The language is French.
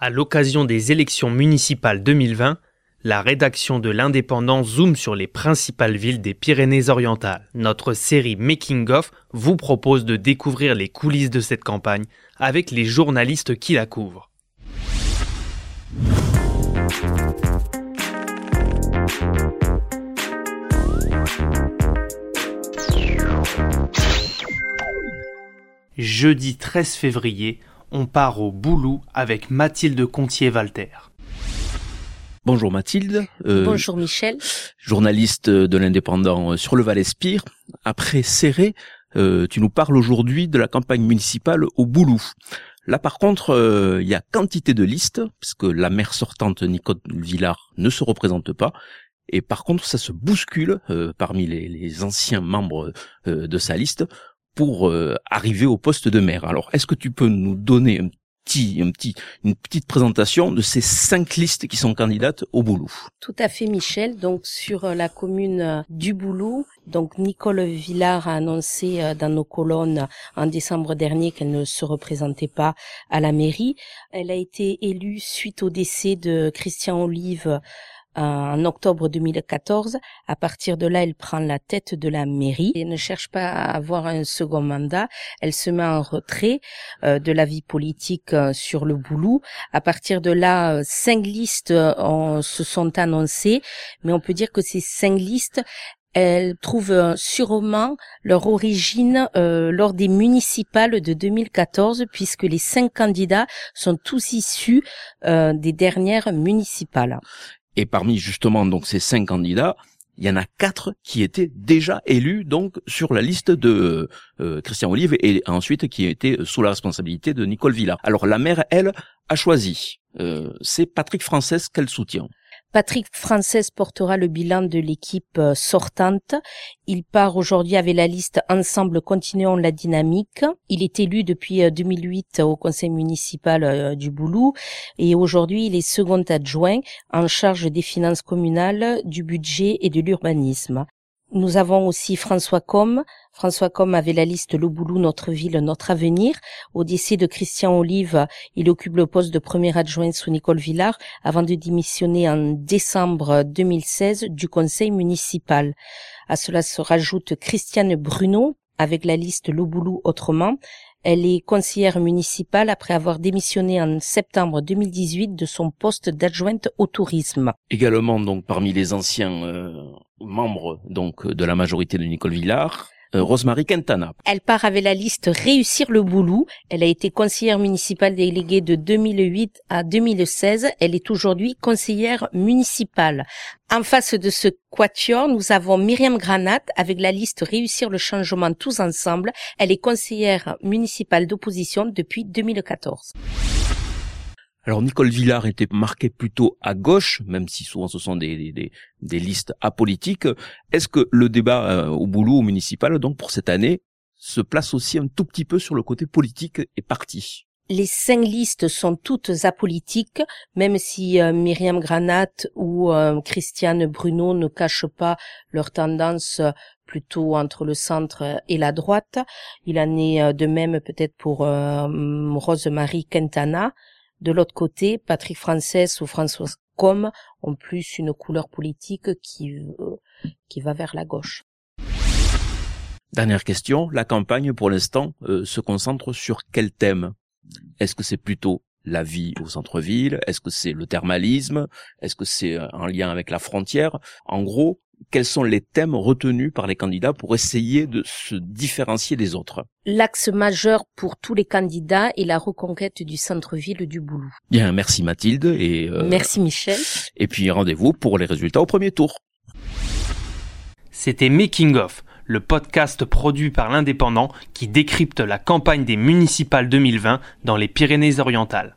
À l'occasion des élections municipales 2020, la rédaction de l'Indépendant zoome sur les principales villes des Pyrénées-Orientales. Notre série Making of vous propose de découvrir les coulisses de cette campagne avec les journalistes qui la couvrent. Jeudi 13 février, on part au Boulou avec Mathilde Contier-Walter. Bonjour Mathilde. Euh, Bonjour Michel. Journaliste de l'Indépendant sur le Val-Espire. Après Serré, euh, tu nous parles aujourd'hui de la campagne municipale au Boulou. Là, par contre, euh, il y a quantité de listes, puisque la maire sortante Nicole Villard ne se représente pas. Et par contre, ça se bouscule parmi les, les, anciens membres de sa liste pour euh, arriver au poste de maire. Alors, est-ce que tu peux nous donner un petit, un petit, une petite présentation de ces cinq listes qui sont candidates au Boulou Tout à fait, Michel. Donc, sur euh, la commune euh, du Boulou, donc Nicole Villard a annoncé dans nos colonnes en décembre dernier qu'elle ne se représentait pas à la mairie. Elle a été élue suite au décès de Christian Olive en octobre 2014. À partir de là, elle prend la tête de la mairie et ne cherche pas à avoir un second mandat. Elle se met en retrait euh, de la vie politique euh, sur le boulot. À partir de là, euh, cinq listes se sont annoncées, mais on peut dire que ces cinq listes, elles trouvent sûrement leur origine lors des municipales de 2014 puisque les cinq candidats sont tous issus des dernières municipales. Et parmi justement donc ces cinq candidats, il y en a quatre qui étaient déjà élus donc sur la liste de euh, Christian Olive et ensuite qui étaient sous la responsabilité de Nicole Villa. Alors la maire, elle, a choisi. Euh, c'est Patrick Frances qu'elle soutient. Patrick Frances portera le bilan de l'équipe euh, sortante. Il part aujourd'hui avec la liste Ensemble continuons la dynamique. Il est élu depuis 2008 euh, au conseil municipal euh, du Boulou et aujourd'hui il est second adjoint en charge des finances communales, du budget et de l'urbanisme. Nous avons aussi François Com. François Com avait la liste Le Boulou, notre ville, notre avenir. Au décès de Christian Olive, il occupe le poste de premier adjoint sous Nicole Villard avant de démissionner en décembre 2016 du conseil municipal. À cela se rajoute Christiane Bruno avec la liste Le Boulou autrement. Elle est conseillère municipale après avoir démissionné en septembre 2018 de son poste d'adjointe au tourisme. Également donc parmi les anciens euh, membres donc de la majorité de Nicole Villard, euh, Rosemary Quintana. Elle part avec la liste Réussir le boulot. Elle a été conseillère municipale déléguée de 2008 à 2016. Elle est aujourd'hui conseillère municipale. En face de ce quatuor, nous avons Myriam Granat avec la liste Réussir le changement tous ensemble. Elle est conseillère municipale d'opposition depuis 2014. Alors Nicole Villard était marquée plutôt à gauche, même si souvent ce sont des, des, listes apolitiques. Est-ce que le débat euh, au boulot municipal, donc pour cette année, se place aussi un tout petit peu sur le côté politique et parti? Les cinq listes sont toutes apolitiques, même si euh, Myriam Granat ou euh, Christiane Bruno ne cachent pas leur tendance plutôt entre le centre et la droite. Il en est de même peut-être pour Rose-Marie Quintana, de l'autre côté, Patrick Frances ou François Com ont plus une couleur politique qui, euh, qui va vers la gauche. Dernière question, la campagne pour l'instant euh, se concentre sur quel thème? Est-ce que c'est plutôt la vie au centre-ville? Est-ce que c'est le thermalisme? Est-ce que c'est euh, en lien avec la frontière? En gros, quels sont les thèmes retenus par les candidats pour essayer de se différencier des autres? L'axe majeur pour tous les candidats est la reconquête du centre-ville du Boulou. Bien, merci Mathilde et euh, merci Michel. Et puis rendez-vous pour les résultats au premier tour. C'était Making of, le podcast produit par l'Indépendant qui décrypte la campagne des municipales 2020 dans les Pyrénées-Orientales.